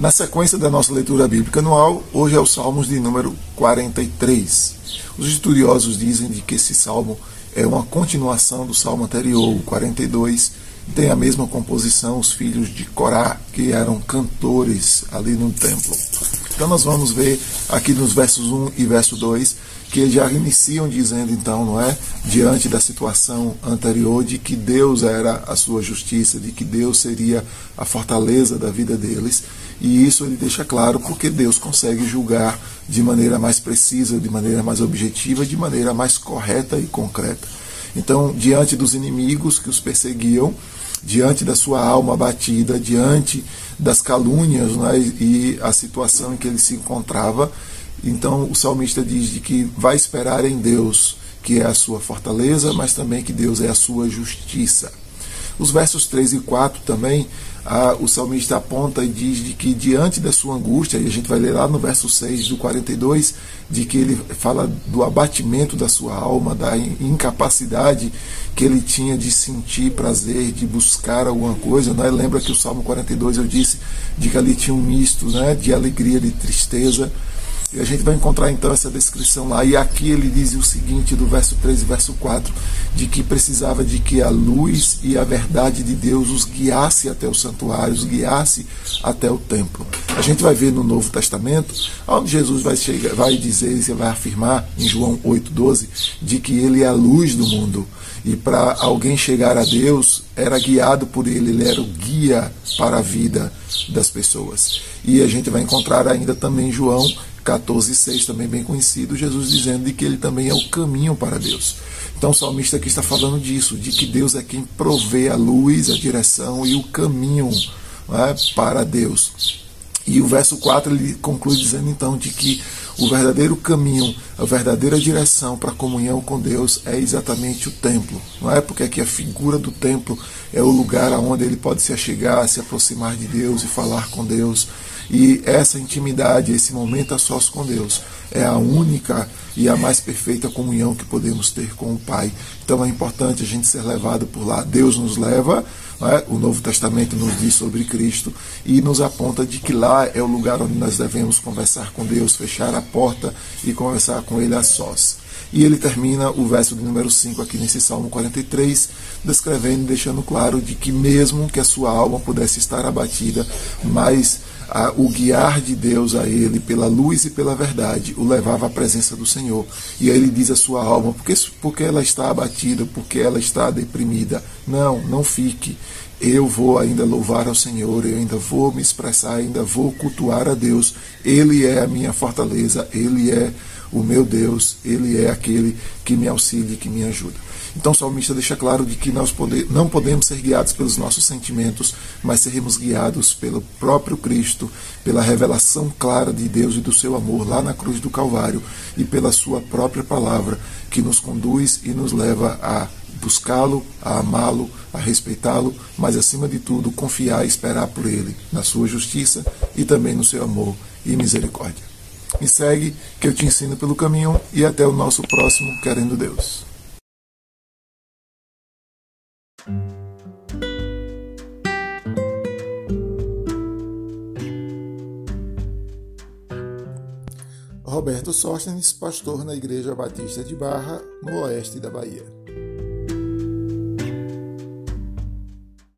Na sequência da nossa leitura bíblica anual, hoje é o Salmos de número 43. Os estudiosos dizem de que esse salmo é uma continuação do salmo anterior, o 42, tem a mesma composição os filhos de Corá, que eram cantores ali no templo. Então nós vamos ver aqui nos versos 1 e verso 2 que eles já iniciam dizendo então, não é, diante da situação anterior de que Deus era a sua justiça, de que Deus seria a fortaleza da vida deles, e isso ele deixa claro porque Deus consegue julgar de maneira mais precisa, de maneira mais objetiva, de maneira mais correta e concreta. Então, diante dos inimigos que os perseguiam, diante da sua alma abatida, diante das calúnias né, e a situação em que ele se encontrava, então o salmista diz de que vai esperar em Deus, que é a sua fortaleza, mas também que Deus é a sua justiça. Os versos 3 e 4 também, ah, o salmista aponta e diz de que diante da sua angústia, e a gente vai ler lá no verso 6 do 42, de que ele fala do abatimento da sua alma, da incapacidade que ele tinha de sentir prazer, de buscar alguma coisa. Né? Lembra que o Salmo 42 eu disse de que ali tinha um misto né? de alegria, de tristeza. E a gente vai encontrar então essa descrição lá. E aqui ele diz o seguinte, do verso 3 e verso 4, de que precisava de que a luz e a verdade de Deus os guiasse até o santuário, os guiasse até o templo. A gente vai ver no Novo Testamento, onde Jesus vai, chegar, vai dizer e vai afirmar em João 8,12, de que ele é a luz do mundo. E para alguém chegar a Deus, era guiado por ele, ele era o guia para a vida das pessoas. E a gente vai encontrar ainda também João 14,6, também bem conhecido, Jesus dizendo de que ele também é o caminho para Deus. Então o salmista aqui está falando disso, de que Deus é quem provê a luz, a direção e o caminho é, para Deus. E o verso 4 ele conclui dizendo então de que o verdadeiro caminho, a verdadeira direção para a comunhão com Deus é exatamente o templo. Não é porque aqui a figura do templo é o lugar aonde ele pode se achegar, se aproximar de Deus e falar com Deus. E essa intimidade, esse momento a sós com Deus, é a única e a mais perfeita comunhão que podemos ter com o Pai. Então é importante a gente ser levado por lá. Deus nos leva, é? o Novo Testamento nos diz sobre Cristo e nos aponta de que lá é o lugar onde nós devemos conversar com Deus, fechar a porta e conversar com Ele a sós. E ele termina o verso de número 5 aqui nesse Salmo 43, descrevendo e deixando claro de que mesmo que a sua alma pudesse estar abatida, mas a, o guiar de Deus a ele pela luz e pela verdade o levava à presença do Senhor. E aí ele diz a sua alma, porque, porque ela está abatida, porque ela está deprimida. Não, não fique. Eu vou ainda louvar ao Senhor, eu ainda vou me expressar, ainda vou cultuar a Deus. Ele é a minha fortaleza, Ele é o meu Deus, Ele é aquele que me auxilia e que me ajuda. Então o salmista deixa claro de que nós não podemos ser guiados pelos nossos sentimentos, mas seremos guiados pelo próprio Cristo, pela revelação clara de Deus e do seu amor lá na cruz do Calvário e pela sua própria palavra, que nos conduz e nos leva a buscá-lo, a amá-lo, a respeitá-lo, mas acima de tudo confiar e esperar por ele, na sua justiça e também no seu amor e misericórdia. Me segue, que eu te ensino pelo caminho e até o nosso próximo Querendo Deus. Roberto Sóstenes, pastor na Igreja Batista de Barra, no oeste da Bahia.